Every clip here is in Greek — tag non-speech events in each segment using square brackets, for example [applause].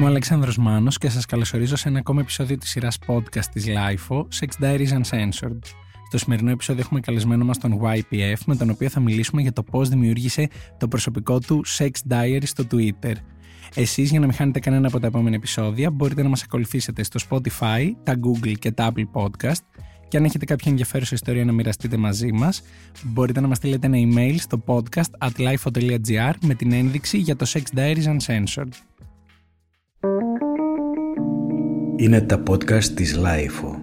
Είμαι ο Αλέξανδρος Μάνος και σας καλωσορίζω σε ένα ακόμα επεισόδιο της σειράς podcast της LIFO, Sex Diaries Uncensored. Στο σημερινό επεισόδιο έχουμε καλεσμένο μας τον YPF, με τον οποίο θα μιλήσουμε για το πώς δημιούργησε το προσωπικό του Sex Diary στο Twitter. Εσείς για να μην χάνετε κανένα από τα επόμενα επεισόδια μπορείτε να μας ακολουθήσετε στο Spotify, τα Google και τα Apple Podcast και αν έχετε κάποια ενδιαφέρουσα ιστορία να μοιραστείτε μαζί μας μπορείτε να μας στείλετε ένα email στο podcast at lifeo.gr με την ένδειξη για το Sex Diaries Uncensored. Είναι τα podcast της LIFO.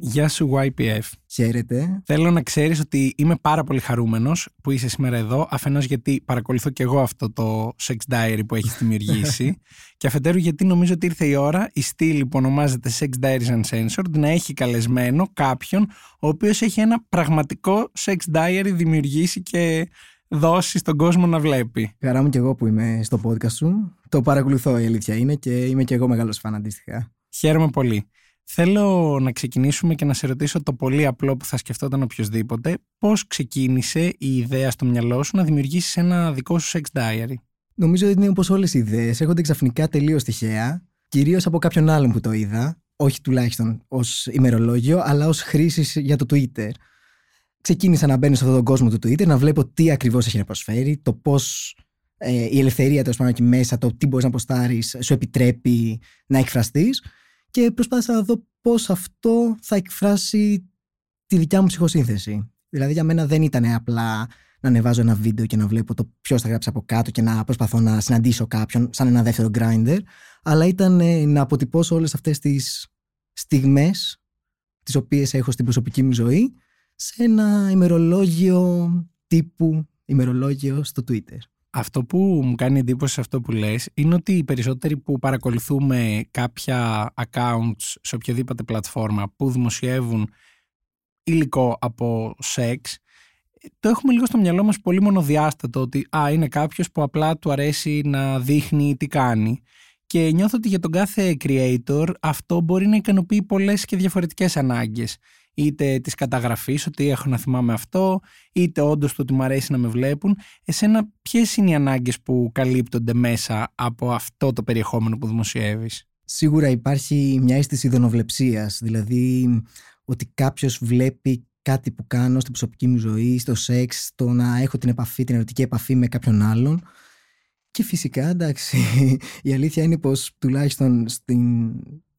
Γεια σου YPF. Χαίρετε. Θέλω να ξέρεις ότι είμαι πάρα πολύ χαρούμενος που είσαι σήμερα εδώ, αφενός γιατί παρακολουθώ και εγώ αυτό το sex diary που έχεις δημιουργήσει [laughs] και αφετέρου γιατί νομίζω ότι ήρθε η ώρα η στήλη που ονομάζεται Sex Diaries Uncensored να έχει καλεσμένο κάποιον ο οποίος έχει ένα πραγματικό sex diary δημιουργήσει και δώσει στον κόσμο να βλέπει. Χαρά μου και εγώ που είμαι στο podcast σου. Το παρακολουθώ η αλήθεια είναι και είμαι και εγώ μεγάλος φαν αντίστοιχα. Χαίρομαι πολύ. Θέλω να ξεκινήσουμε και να σε ρωτήσω το πολύ απλό που θα σκεφτόταν οποιοδήποτε. Πώς ξεκίνησε η ιδέα στο μυαλό σου να δημιουργήσεις ένα δικό σου sex diary; Νομίζω ότι είναι όπως όλες οι ιδέες. Έρχονται ξαφνικά τελείως τυχαία. Κυρίως από κάποιον άλλον που το είδα. Όχι τουλάχιστον ως ημερολόγιο, αλλά ως χρήσης για το Twitter. Ξεκίνησα να μπαίνω σε αυτόν τον κόσμο του Twitter, να βλέπω τι ακριβώς έχει να προσφέρει, το πώς ε, η ελευθερία τέλος πάντων εκεί μέσα, το τι μπορείς να αποστάρεις, σου επιτρέπει να εκφραστείς. Και προσπάθησα να δω πώς αυτό θα εκφράσει τη δικιά μου ψυχοσύνθεση. Δηλαδή, για μένα δεν ήταν απλά να ανεβάζω ένα βίντεο και να βλέπω το ποιος θα γράψει από κάτω και να προσπαθώ να συναντήσω κάποιον, σαν ένα δεύτερο grinder, αλλά ήταν ε, να αποτυπώσω όλες αυτές τις στιγμές τις οποίες έχω στην προσωπική μου ζωή σε ένα ημερολόγιο τύπου ημερολόγιο στο Twitter. Αυτό που μου κάνει εντύπωση σε αυτό που λες είναι ότι οι περισσότεροι που παρακολουθούμε κάποια accounts σε οποιαδήποτε πλατφόρμα που δημοσιεύουν υλικό από σεξ το έχουμε λίγο στο μυαλό μας πολύ μονοδιάστατο ότι α, είναι κάποιος που απλά του αρέσει να δείχνει τι κάνει και νιώθω ότι για τον κάθε creator αυτό μπορεί να ικανοποιεί πολλές και διαφορετικές ανάγκες είτε τη καταγραφή, ότι έχω να θυμάμαι αυτό, είτε όντως το ότι μου αρέσει να με βλέπουν. Εσένα, ποιες είναι οι ανάγκες που καλύπτονται μέσα από αυτό το περιεχόμενο που δημοσιεύεις; Σίγουρα υπάρχει μια αίσθηση δονοβλεψία, δηλαδή ότι κάποιος βλέπει κάτι που κάνω στην προσωπική μου ζωή, στο σεξ, το να έχω την επαφή, την ερωτική επαφή με κάποιον άλλον. Και φυσικά, εντάξει, [laughs] η αλήθεια είναι πως τουλάχιστον στην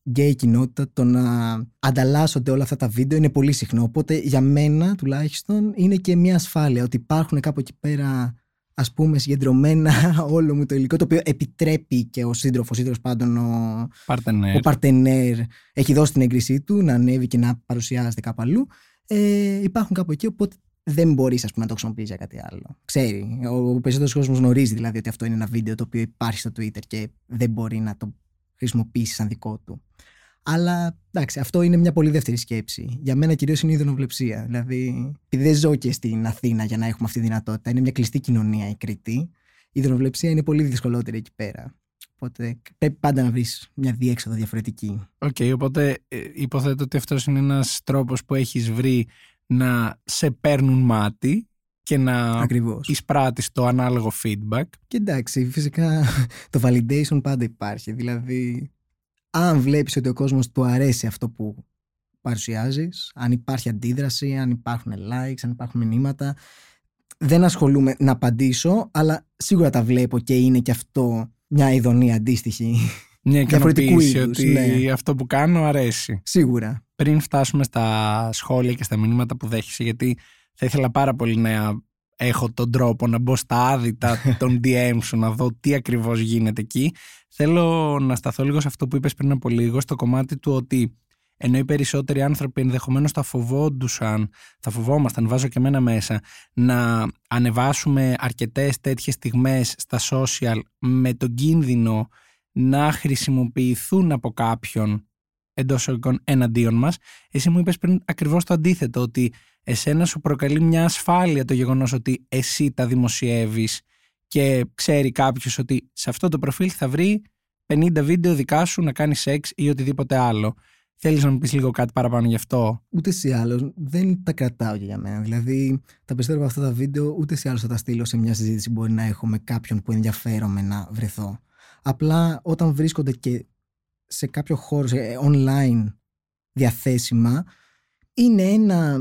γκέι κοινότητα το να ανταλλάσσονται όλα αυτά τα βίντεο είναι πολύ συχνό. Οπότε για μένα τουλάχιστον είναι και μια ασφάλεια ότι υπάρχουν κάπου εκεί πέρα ας πούμε συγκεντρωμένα [laughs] όλο μου το υλικό το οποίο επιτρέπει και ο σύντροφος ή πάντων ο παρτενέρ. ο παρτενέρ έχει δώσει την έγκρισή του να ανέβει και να παρουσιάζεται κάπου αλλού. Ε, υπάρχουν κάπου εκεί οπότε δεν μπορείς να το χρησιμοποιήσει για κάτι άλλο. Ξέρει. Ο περισσότερος κόσμος γνωρίζει δηλαδή ότι αυτό είναι ένα βίντεο το οποίο υπάρχει στο Twitter και δεν μπορεί να το χρησιμοποιήσεις σαν δικό του. Αλλά εντάξει, αυτό είναι μια πολύ δεύτερη σκέψη. Για μένα κυρίως είναι η ιδενοβλεψία. Δηλαδή, επειδή δεν ζω και στην Αθήνα για να έχουμε αυτή τη δυνατότητα, είναι μια κλειστή κοινωνία η Κρήτη. Η ηδονοβλεψία είναι πολύ δυσκολότερη εκεί πέρα. Οπότε πρέπει πάντα να βρεις μια διέξοδο διαφορετική. Ok, okay, οπότε ε, υποθέτω ότι αυτός είναι ένας τρόπος που έχεις βρει να σε παίρνουν μάτι και να Ακριβώς. εισπράττεις το ανάλογο feedback. Και εντάξει, φυσικά το validation πάντα υπάρχει. Δηλαδή, αν βλέπεις ότι ο κόσμος του αρέσει αυτό που παρουσιάζεις, αν υπάρχει αντίδραση, αν υπάρχουν likes, αν υπάρχουν μηνύματα, δεν ασχολούμαι να απαντήσω, αλλά σίγουρα τα βλέπω και είναι και αυτό μια ειδονή αντίστοιχη. Μια ικανοποίηση ότι ναι. αυτό που κάνω αρέσει. Σίγουρα. Πριν φτάσουμε στα σχόλια και στα μηνύματα που δέχεσαι, γιατί θα ήθελα πάρα πολύ να έχω τον τρόπο να μπω στα άδυτα [laughs] των DM σου να δω τι ακριβώς γίνεται εκεί. Θέλω να σταθώ λίγο σε αυτό που είπες πριν από λίγο, στο κομμάτι του ότι ενώ οι περισσότεροι άνθρωποι ενδεχομένως θα φοβόντουσαν, θα φοβόμασταν, βάζω και εμένα μέσα, να ανεβάσουμε αρκετές τέτοιες στιγμές στα social με τον κίνδυνο να χρησιμοποιηθούν από κάποιον εντός οικών εναντίον μας. Εσύ μου είπες πριν ακριβώς το αντίθετο, ότι εσένα σου προκαλεί μια ασφάλεια το γεγονός ότι εσύ τα δημοσιεύεις και ξέρει κάποιος ότι σε αυτό το προφίλ θα βρει 50 βίντεο δικά σου να κάνεις σεξ ή οτιδήποτε άλλο. Θέλεις να μου πεις λίγο κάτι παραπάνω γι' αυτό; Ούτες ή άλλως δεν τα κρατάω και για μένα. Δηλαδή, τα περισσότερα από αυτά τα βίντεο ούτες ή άλλως θα τα στείλω σε μια συζήτηση που μπορεί να έχω με κάποιον που ενδιαφέρομαι να βρεθώ. Απλά όταν βρίσκονται και σε κάποιο χώρο, σε online διαθέσιμα, είναι ένα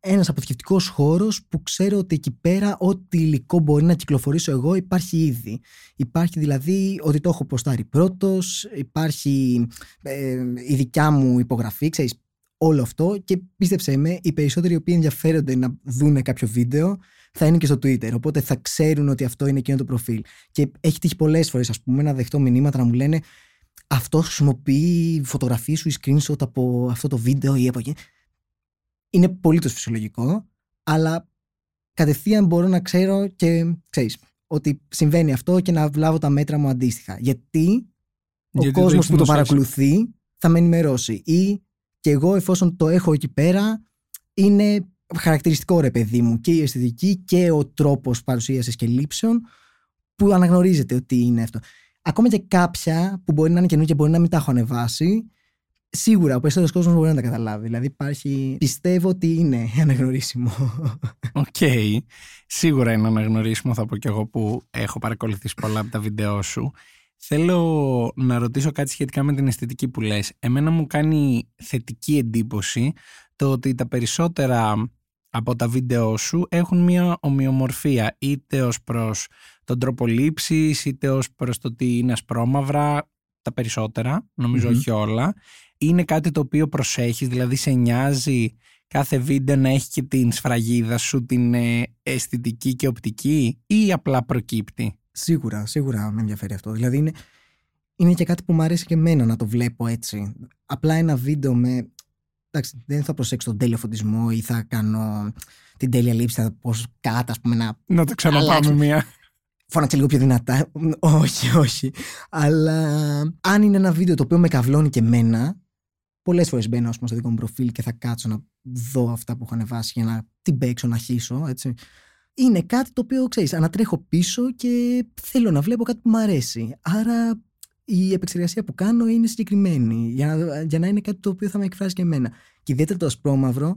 ένας αποθηκευτικός χώρος που ξέρω ότι εκεί πέρα ό,τι υλικό μπορεί να κυκλοφορήσω εγώ υπάρχει ήδη. Υπάρχει δηλαδή ότι το έχω ποστάρει πρώτος, υπάρχει ε, η δικιά μου υπογραφή, ξέρεις όλο αυτό και πίστεψέ με, οι περισσότεροι οι οποίοι ενδιαφέρονται να δουν κάποιο βίντεο θα είναι και στο Twitter. Οπότε θα ξέρουν ότι αυτό είναι εκείνο το προφίλ. Και έχει τύχει πολλές φορές, ας πούμε, να δεχτώ μηνύματα να μου λένε αυτό χρησιμοποιεί φωτογραφίες σου ή screenshot από αυτό το βίντεο ή από εκεί είναι πολύ το φυσιολογικό, αλλά κατευθείαν μπορώ να ξέρω και ξέρεις, ότι συμβαίνει αυτό και να βλάβω τα μέτρα μου αντίστοιχα. Γιατί, ο κόσμος που το παρακολουθεί θα με ενημερώσει ή και εγώ εφόσον το έχω εκεί πέρα είναι χαρακτηριστικό ρε παιδί μου και η αισθητική και ο τρόπος παρουσίασης και λήψεων που αναγνωρίζετε ότι είναι αυτό. Ακόμα και κάποια που μπορεί να είναι καινούργια και μπορεί να μην τα έχω ανεβάσει Σίγουρα ο περισσότερος κόσμος μπορεί να τα καταλάβει. Δηλαδή υπάρχει. Πιστεύω ότι είναι [laughs] αναγνωρίσιμο. Ok. Okay. Σίγουρα είναι αναγνωρίσιμο, θα πω κι εγώ που έχω παρακολουθήσει πολλά από τα βίντεο σου. Θέλω να ρωτήσω κάτι σχετικά με την αισθητική που λες. Εμένα μου κάνει θετική εντύπωση το ότι τα περισσότερα από τα βίντεο σου έχουν μια ομοιομορφία είτε ως προς τον τρόπο λήψης είτε ως προς το ότι είναι ασπρόμαυρα τα περισσότερα, όχι όλα είναι κάτι το οποίο προσέχεις, δηλαδή σε νοιάζει κάθε βίντεο να έχει και την σφραγίδα σου, την ε, αισθητική και οπτική ή απλά προκύπτει; Σίγουρα, σίγουρα με ενδιαφέρει αυτό. Δηλαδή είναι, είναι και κάτι που μου αρέσει και εμένα να το βλέπω έτσι. Απλά ένα βίντεο με... Εντάξει, δεν θα προσέξω τον τέλειο φωτισμό ή θα κάνω την τέλεια λήψη, θα πω κάτω, ας πούμε, να... Να το ξαναπάμε μία. Φώναξε λίγο πιο δυνατά. όχι, όχι. Αλλά αν είναι ένα βίντεο το οποίο με καυλώνει και εμένα, Πολλές φορές μπαίνω πούμε, στο δικό μου προφίλ και θα κάτσω να δω αυτά που έχω ανεβάσει για να την παίξω, να χύσω. Έτσι. Είναι κάτι το οποίο ξέρεις, ανατρέχω πίσω και θέλω να βλέπω κάτι που μου αρέσει. Άρα η επεξεργασία που κάνω είναι συγκεκριμένη για να, για να είναι κάτι το οποίο θα με εκφράσει και εμένα. Και ιδιαίτερα το ασπρόμαυρο,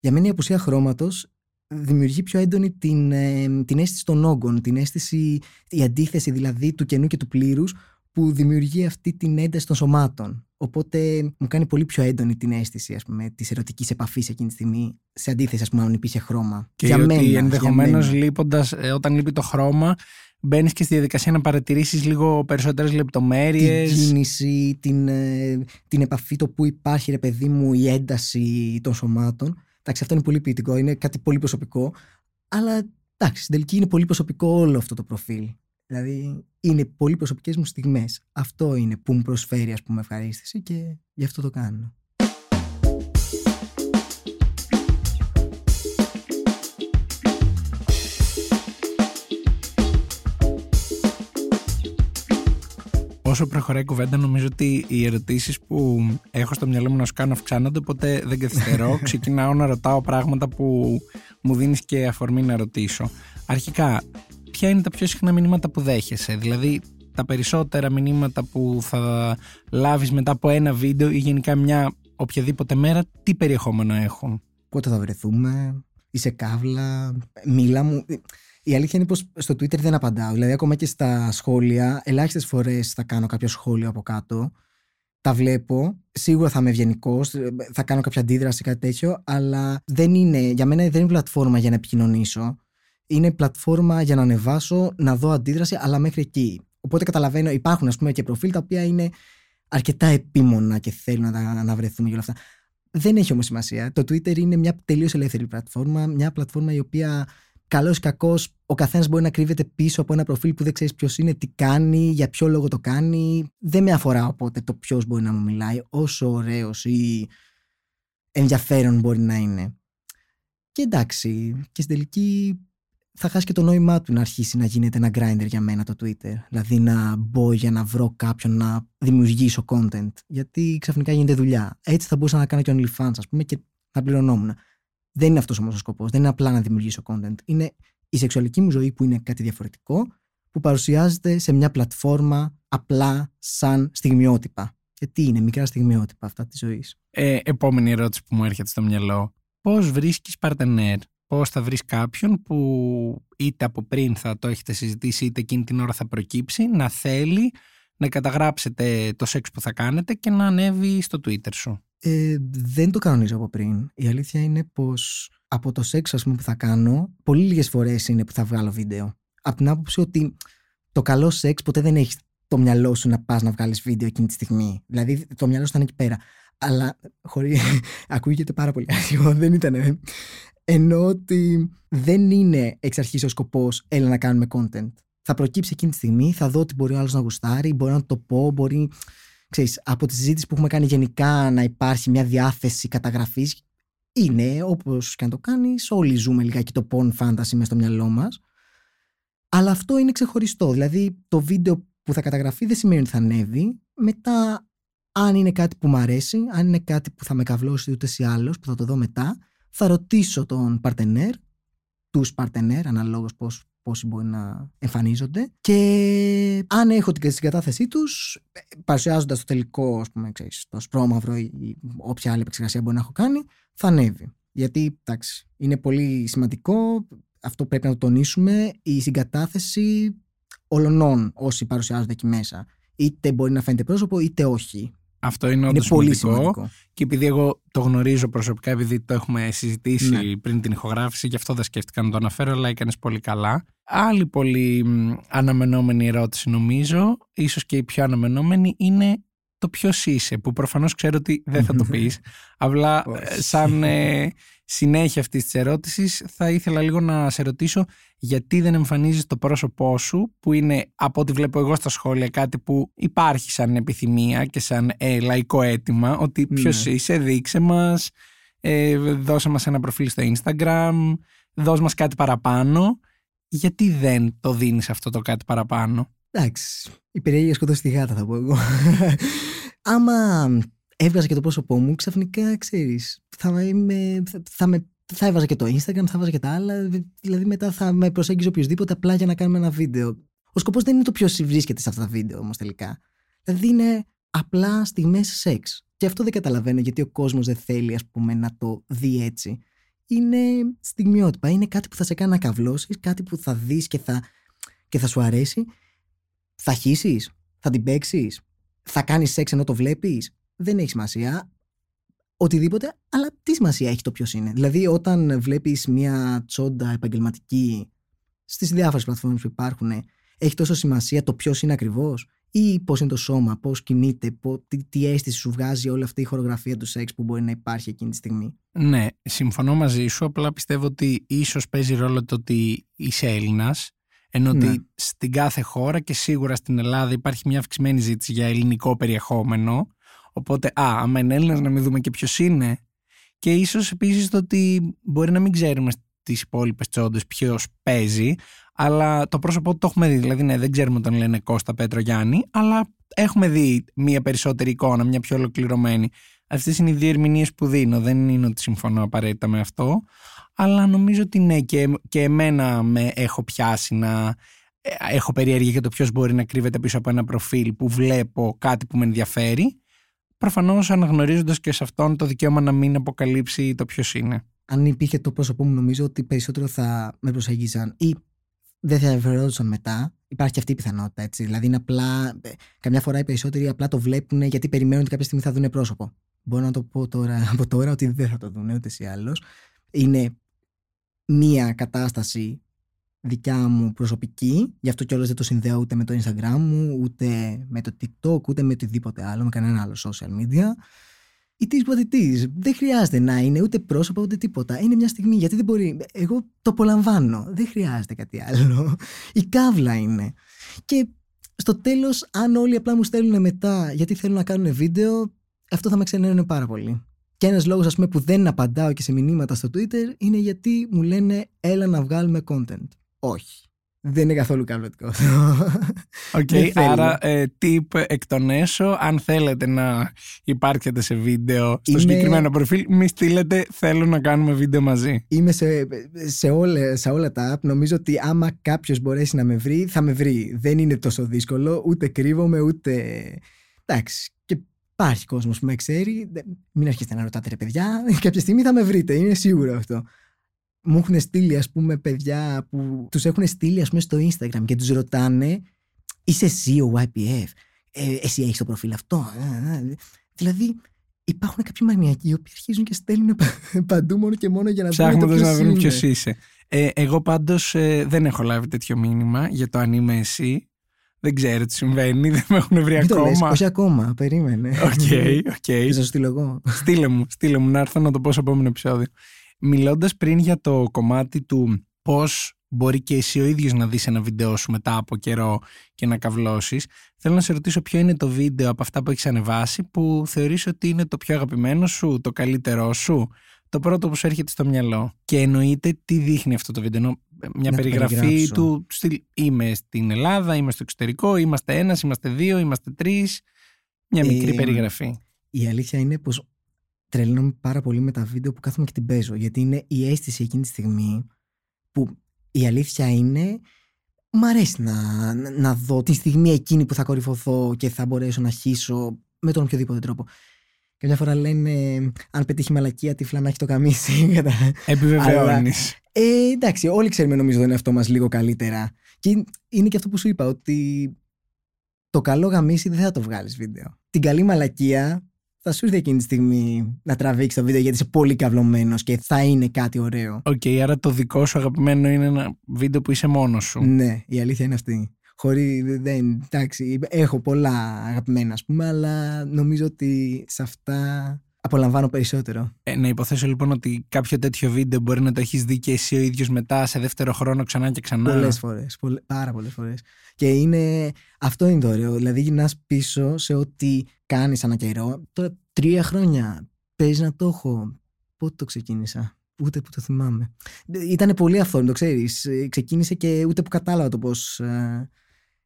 για μένα η απουσία χρώματος δημιουργεί πιο έντονη την, ε, την αίσθηση των όγκων, την αίσθηση, η αντίθεση δηλαδή του κενού και του πλήρους που δημιουργεί αυτή την ένταση των σωμάτων. Οπότε μου κάνει πολύ πιο έντονη την αίσθηση ας πούμε, της ερωτικής επαφής εκείνη τη στιγμή σε αντίθεση ας πούμε αν υπήρχε χρώμα. Και για ότι μένα, ενδεχομένως λείποντας, ε, όταν λείπει το χρώμα μπαίνεις και στη διαδικασία να παρατηρήσεις λίγο περισσότερες λεπτομέρειες. Την κίνηση, την, ε, την επαφή, το που υπάρχει ρε παιδί μου η ένταση των σωμάτων. Εντάξει αυτό είναι πολύ ποιητικό, είναι κάτι πολύ προσωπικό. Αλλά εντάξει στην τελική είναι πολύ προσωπικό όλο αυτό το προφίλ. Δηλαδή είναι πολύ προσωπικές μου στιγμές. Αυτό είναι που μου προσφέρει ας πούμε ευχαρίστηση και γι' αυτό το κάνω. Όσο προχωράει η κουβέντα, νομίζω ότι οι ερωτήσεις που έχω στο μυαλό μου να σου κάνω αυξάνονται, οπότε δεν καθυστερώ. [laughs] Ξεκινάω να ρωτάω πράγματα που μου δίνεις και αφορμή να ρωτήσω. Αρχικά, ποια είναι τα πιο συχνά μηνύματα που δέχεσαι. Δηλαδή, τα περισσότερα μηνύματα που θα λάβεις μετά από ένα βίντεο ή γενικά μια οποιαδήποτε μέρα, τι περιεχόμενο έχουν; Πότε θα βρεθούμε, είσαι καύλα, μίλα μου. Η αλήθεια είναι πως στο Twitter δεν απαντάω. Δηλαδή, ακόμα και στα σχόλια, ελάχιστες φορές θα κάνω κάποιο σχόλιο από κάτω. Τα βλέπω. Σίγουρα θα είμαι ευγενικός, θα κάνω κάποια αντίδραση, κάτι τέτοιο, αλλά δεν είναι, για μένα δεν είναι πλατφόρμα για να επικοινωνήσω είναι πλατφόρμα για να ανεβάσω, να δω αντίδραση, αλλά μέχρι εκεί. Οπότε καταλαβαίνω, υπάρχουν ας πούμε και προφίλ τα οποία είναι αρκετά επίμονα και θέλουν να, να βρεθούμε και όλα αυτά. Δεν έχει όμως σημασία. Το Twitter είναι μια τελείως ελεύθερη πλατφόρμα, μια πλατφόρμα η οποία καλό ή κακό ο καθένας μπορεί να κρύβεται πίσω από ένα προφίλ που δεν ξέρεις ποιος είναι, τι κάνει, για ποιο λόγο το κάνει. Δεν με αφορά οπότε το ποιος μπορεί να μου μιλάει, όσο ωραίος ή ενδιαφέρον μπορεί να είναι. Και εντάξει, και στην τελική θα χάσει και το νόημά του να αρχίσει να γίνεται ένα grinder για μένα το Twitter. Δηλαδή να μπω για να βρω κάποιον να δημιουργήσω content. Γιατί ξαφνικά γίνεται δουλειά. Έτσι θα μπορούσα να κάνω και OnlyFans, ας πούμε, και να πληρωνόμουν. Δεν είναι αυτός όμως ο σκοπός. Δεν είναι απλά να δημιουργήσω content. Είναι η σεξουαλική μου ζωή που είναι κάτι διαφορετικό, που παρουσιάζεται σε μια πλατφόρμα απλά σαν στιγμιότυπα. Και τι είναι, μικρά στιγμιότυπα αυτά της ζωής. Ε, επόμενη ερώτηση που μου έρχεται στο μυαλό. Πώς βρίσκεις παρτενέρ, Πώς θα βρεις κάποιον που είτε από πριν θα το έχετε συζητήσει, είτε εκείνη την ώρα θα προκύψει, να θέλει να καταγράψετε το σεξ που θα κάνετε και να ανέβει στο Twitter σου. Ε, δεν το κανονίζω από πριν. Η αλήθεια είναι πως από το σεξ ας πούμε, που θα κάνω, πολύ λίγες φορές είναι που θα βγάλω βίντεο. Από την άποψη ότι το καλό σεξ ποτέ δεν έχεις το μυαλό σου να πας να βγάλεις βίντεο εκείνη τη στιγμή. Δηλαδή το μυαλό σου ήταν εκεί πέρα. Αλλά χωρί. [laughs] ακούγεται πάρα πολύ [laughs] άσχημο. Δεν ήταν. Ενώ ότι δεν είναι εξ αρχής ο σκοπός, έλα να κάνουμε content. Θα προκύψει εκείνη τη στιγμή, θα δω ότι μπορεί ο άλλος να γουστάρει, μπορεί να το πω, μπορεί. Ξέρεις, από τη συζήτηση που έχουμε κάνει γενικά να υπάρχει μια διάθεση καταγραφής. Είναι όπως και αν το κάνεις, όλοι ζούμε λιγάκι το porn fantasy μέσα στο μυαλό μας. Αλλά αυτό είναι ξεχωριστό. Δηλαδή, το βίντεο που θα καταγραφεί δεν σημαίνει ότι θα ανέβει. Μετά, αν είναι κάτι που μου αρέσει, αν είναι κάτι που θα με καυλώσει ούτε ή άλλως, που θα το δω μετά, θα ρωτήσω τον παρτενέρ, τους παρτενέρ, αναλόγως πώς πόσοι μπορεί να εμφανίζονται. Και αν έχω την συγκατάθεσή τους, παρουσιάζοντας το τελικό, ας πούμε, ξέρεις, το σπρώμαυρο ή όποια άλλη επεξεργασία μπορεί να έχω κάνει, θα ανέβει. Γιατί, εντάξει, είναι πολύ σημαντικό, αυτό πρέπει να το τονίσουμε, η συγκατάθεση όλων όσοι παρουσιάζονται εκεί μέσα. Είτε μπορεί να φαίνεται πρόσωπο, είτε όχι. Αυτό είναι όντως πολύ σημαντικό. σημαντικό. Και επειδή εγώ το γνωρίζω προσωπικά, επειδή το έχουμε συζητήσει Ναι. πριν την ηχογράφηση, γι' αυτό δεν σκέφτηκα να το αναφέρω, αλλά έκανες πολύ καλά. Άλλη πολύ μ, αναμενόμενη ερώτηση, νομίζω, ίσως και η πιο αναμενόμενη, είναι το ποιος είσαι, που προφανώς ξέρω ότι δεν θα το [laughs] πεις. Απλά Όχι. ε, σαν ε, [laughs] συνέχεια αυτής της ερώτησης, θα ήθελα λίγο να σε ρωτήσω γιατί δεν εμφανίζεις το πρόσωπό σου που είναι από ό,τι βλέπω εγώ στα σχόλια κάτι που υπάρχει σαν επιθυμία και σαν ε, λαϊκό αίτημα ότι ποιος Ναι. είσαι, δείξε μας, ε, δώσε μας ένα προφίλ στο Instagram, δώσε μας κάτι παραπάνω. Γιατί δεν το δίνεις αυτό το κάτι παραπάνω; Εντάξει. Η περιέργεια σκοτώσει τη γάτα, θα πω εγώ. [laughs] Άμα έβγαζα και το πρόσωπό μου, ξαφνικά ξέρεις. Θα, είμαι, θα, θα, με, θα έβαζα και το Instagram, θα έβαζα και τα άλλα. Δηλαδή μετά θα με προσέγγιζε οποιοδήποτε απλά για να κάνουμε ένα βίντεο. Ο σκοπός δεν είναι το ποιος βρίσκεται σε αυτά τα βίντεο όμως τελικά. Δηλαδή είναι απλά στιγμές σεξ. Και αυτό δεν καταλαβαίνω γιατί ο κόσμος δεν θέλει, ας πούμε, να το δει έτσι. Είναι στιγμιότυπα. Είναι κάτι που θα σε κάνει να καυλώσει, κάτι που θα δεις και θα, και θα σου αρέσει. Θα χύσεις, θα την παίξεις, θα κάνεις σεξ ενώ το βλέπεις. Δεν έχει σημασία. Οτιδήποτε, αλλά τι σημασία έχει το ποιος είναι. Δηλαδή, όταν βλέπεις μια τσόντα επαγγελματική στις διάφορες πλατφόρμες που υπάρχουν, έχει τόσο σημασία το ποιος είναι ακριβώς, ή πώς είναι το σώμα, πώς κινείται, πώς, τι, τι αίσθηση σου βγάζει όλη αυτή η χορογραφία του σεξ που μπορεί να υπάρχει εκείνη τη στιγμή; Ναι, συμφωνώ μαζί σου, απλά πιστεύω ότι ίσως παίζει ρόλο το ότι είσαι Έλληνας, ενώ Ναι. ότι στην κάθε χώρα και σίγουρα στην Ελλάδα υπάρχει μια αυξημένη ζήτηση για ελληνικό περιεχόμενο, οπότε, α, άμα είναι Έλληνας να μην δούμε και ποιος είναι. Και ίσως επίσης το ότι μπορεί να μην ξέρουμε στις υπόλοιπες τσόντες ποιος παίζει, αλλά το πρόσωπό του το έχουμε δει, δηλαδή ναι, δεν ξέρουμε τον λένε Κώστα Πέτρο Γιάννη, αλλά έχουμε δει μια περισσότερη εικόνα, μια πιο ολοκληρωμένη. Αυτές είναι οι δύο ερμηνείες που δίνω. Δεν είναι ότι συμφωνώ απαραίτητα με αυτό. Αλλά νομίζω ότι ναι, και, και εμένα με έχω πιάσει να ε, έχω περιέργεια για το ποιος μπορεί να κρύβεται πίσω από ένα προφίλ που βλέπω κάτι που με ενδιαφέρει. Προφανώς αναγνωρίζοντας και σε αυτόν το δικαίωμα να μην αποκαλύψει το ποιος είναι. Αν υπήρχε το πρόσωπό μου, νομίζω ότι περισσότερο θα με προσεγγίζαν ή δεν θα ενδιαφερόντουσαν μετά. Υπάρχει και αυτή η πιθανότητα, έτσι. Δηλαδή είναι απλά. ε, Καμιά φορά οι περισσότεροι απλά το βλέπουν γιατί περιμένουν ότι κάποια στιγμή θα δουν πρόσωπο. Μπορώ να το πω τώρα [laughs] από τώρα ότι δεν θα το δουν ούτε ή άλλω. Είναι μία κατάσταση δικιά μου προσωπική, γι' αυτό κιόλας δεν το συνδέω ούτε με το Instagram μου, ούτε με το TikTok, ούτε με οτιδήποτε άλλο, με κανένα άλλο social media. It is what it is. Δεν χρειάζεται να είναι ούτε πρόσωπο ούτε τίποτα. Είναι μια στιγμή γιατί δεν μπορεί. Εγώ το απολαμβάνω. Δεν χρειάζεται κάτι άλλο. [laughs] Η κάβλα είναι. Και στο τέλος, αν όλοι απλά μου στέλνουν μετά γιατί θέλουν να κάνουν βίντεο, αυτό θα με ξενέρωνε πάρα πολύ. Και ένας λόγος, ας πούμε, που δεν απαντάω και σε μηνύματα στο Twitter είναι γιατί μου λένε έλα να βγάλουμε content. Όχι. Δεν είναι καθόλου καυλωτικό αυτό. [laughs] Οκ, Δεν θέλω. άρα ε, tip εκ των έσω, αν θέλετε να υπάρχετε σε βίντεο στο Είμαι- συγκεκριμένο προφίλ, μη στείλετε θέλω να κάνουμε βίντεο μαζί. Είμαι σε, σε, όλα, σε όλα τα app. Νομίζω ότι άμα κάποιος μπορέσει να με βρει, θα με βρει. Δεν είναι τόσο δύσκολο. Ούτε κρύβομαι, ούτε. Εντάξει. Και υπάρχει κόσμος που με ξέρει. Δεν- Μην αρχίσετε να ρωτάτε ρε παιδιά. [laughs] Κάποια στιγμή θα με βρείτε, είναι σίγουρο αυτό. Μου έχουν στείλει, ας πούμε, παιδιά που τους έχουν στείλει, ας πούμε, στο Instagram και τους ρωτάνε, Είσαι εσύ ο YPF. Ε, εσύ έχεις το προφίλ αυτό; Ε, ε». Δηλαδή, υπάρχουν κάποιοι μανιακοί οι οποίοι αρχίζουν και στέλνουν πα- παντού μόνο και μόνο για να δουν Ψάχνοντας να βρουν είναι. ποιος είσαι. Ε, εγώ πάντως δεν έχω λάβει τέτοιο μήνυμα για το αν είμαι εσύ. Δεν ξέρω τι συμβαίνει, δεν με έχουν βρει Μην το λες, ακόμα. όχι ακόμα, περίμενε. Οκ, οκ. Θα σου στείλω εγώ. Στείλε μου, στείλε μου να έρθω να το πω στο επόμενο επεισόδιο. Μιλώντας πριν για το κομμάτι του πώς μπορεί και εσύ ο ίδιος να δεις ένα βίντεο σου μετά από καιρό και να καυλώσει, θέλω να σε ρωτήσω ποιο είναι το βίντεο από αυτά που έχεις ανεβάσει που θεωρείς ότι είναι το πιο αγαπημένο σου, το καλύτερό σου, το πρώτο που σου έρχεται στο μυαλό. Και εννοείται τι δείχνει αυτό το βίντεο. Ενώ, ε, Μια περιγραφή Να το περιγράψω. του στυλ είμαι στην Ελλάδα, είμαι στο εξωτερικό, είμαστε ένας, είμαστε δύο, είμαστε τρεις. Μια μικρή Ε, περιγραφή. Η αλήθεια είναι πως τρελαίνομαι πάρα πολύ με τα βίντεο που κάθομαι και την παίζω. Γιατί είναι η αίσθηση εκείνη τη στιγμή που η αλήθεια είναι. Μ' αρέσει να, να δω τη στιγμή εκείνη που θα κορυφωθώ και θα μπορέσω να χύσω με τον οποιοδήποτε τρόπο. Και μια φορά λένε, αν πετύχει μαλακία, τύφλα να έχει το καμίσι. [laughs] Κατα- Επιβεβαιώνεις. ε, εντάξει, όλοι ξέρουμε νομίζω τον εαυτό μας λίγο καλύτερα. Και είναι και αυτό που σου είπα, ότι το καλό γαμίσι δεν θα το βγάλεις βίντεο. Την καλή μαλακία θα σου έρθει εκείνη τη στιγμή να τραβήξεις το βίντεο γιατί είσαι πολύ καυλωμένος και θα είναι κάτι ωραίο. Οκ, άρα το δικό σου αγαπημένο είναι ένα βίντεο που είσαι μόνος σου. Ναι, η αλήθεια είναι αυτή. Χωρί, δεν, εντάξει, έχω πολλά αγαπημένα, ας πούμε, αλλά νομίζω ότι σε αυτά απολαμβάνω περισσότερο. Ε, να υποθέσω λοιπόν ότι κάποιο τέτοιο βίντεο μπορεί να το έχεις δει και εσύ ο ίδιος μετά σε δεύτερο χρόνο ξανά και ξανά; Πολλές φορές. Πάρα πολλές φορές. Και είναι. Αυτό είναι το ωραίο. Δηλαδή, γυρνάς πίσω σε ό,τι κάνεις ανά καιρό. Τώρα, τρία χρόνια παίζει να το έχω. Πότε το ξεκίνησα; Ούτε που το θυμάμαι. Ήταν πολύ αυθόρμητο, ξέρεις. Ξεκίνησε και ούτε που κατάλαβα το πώς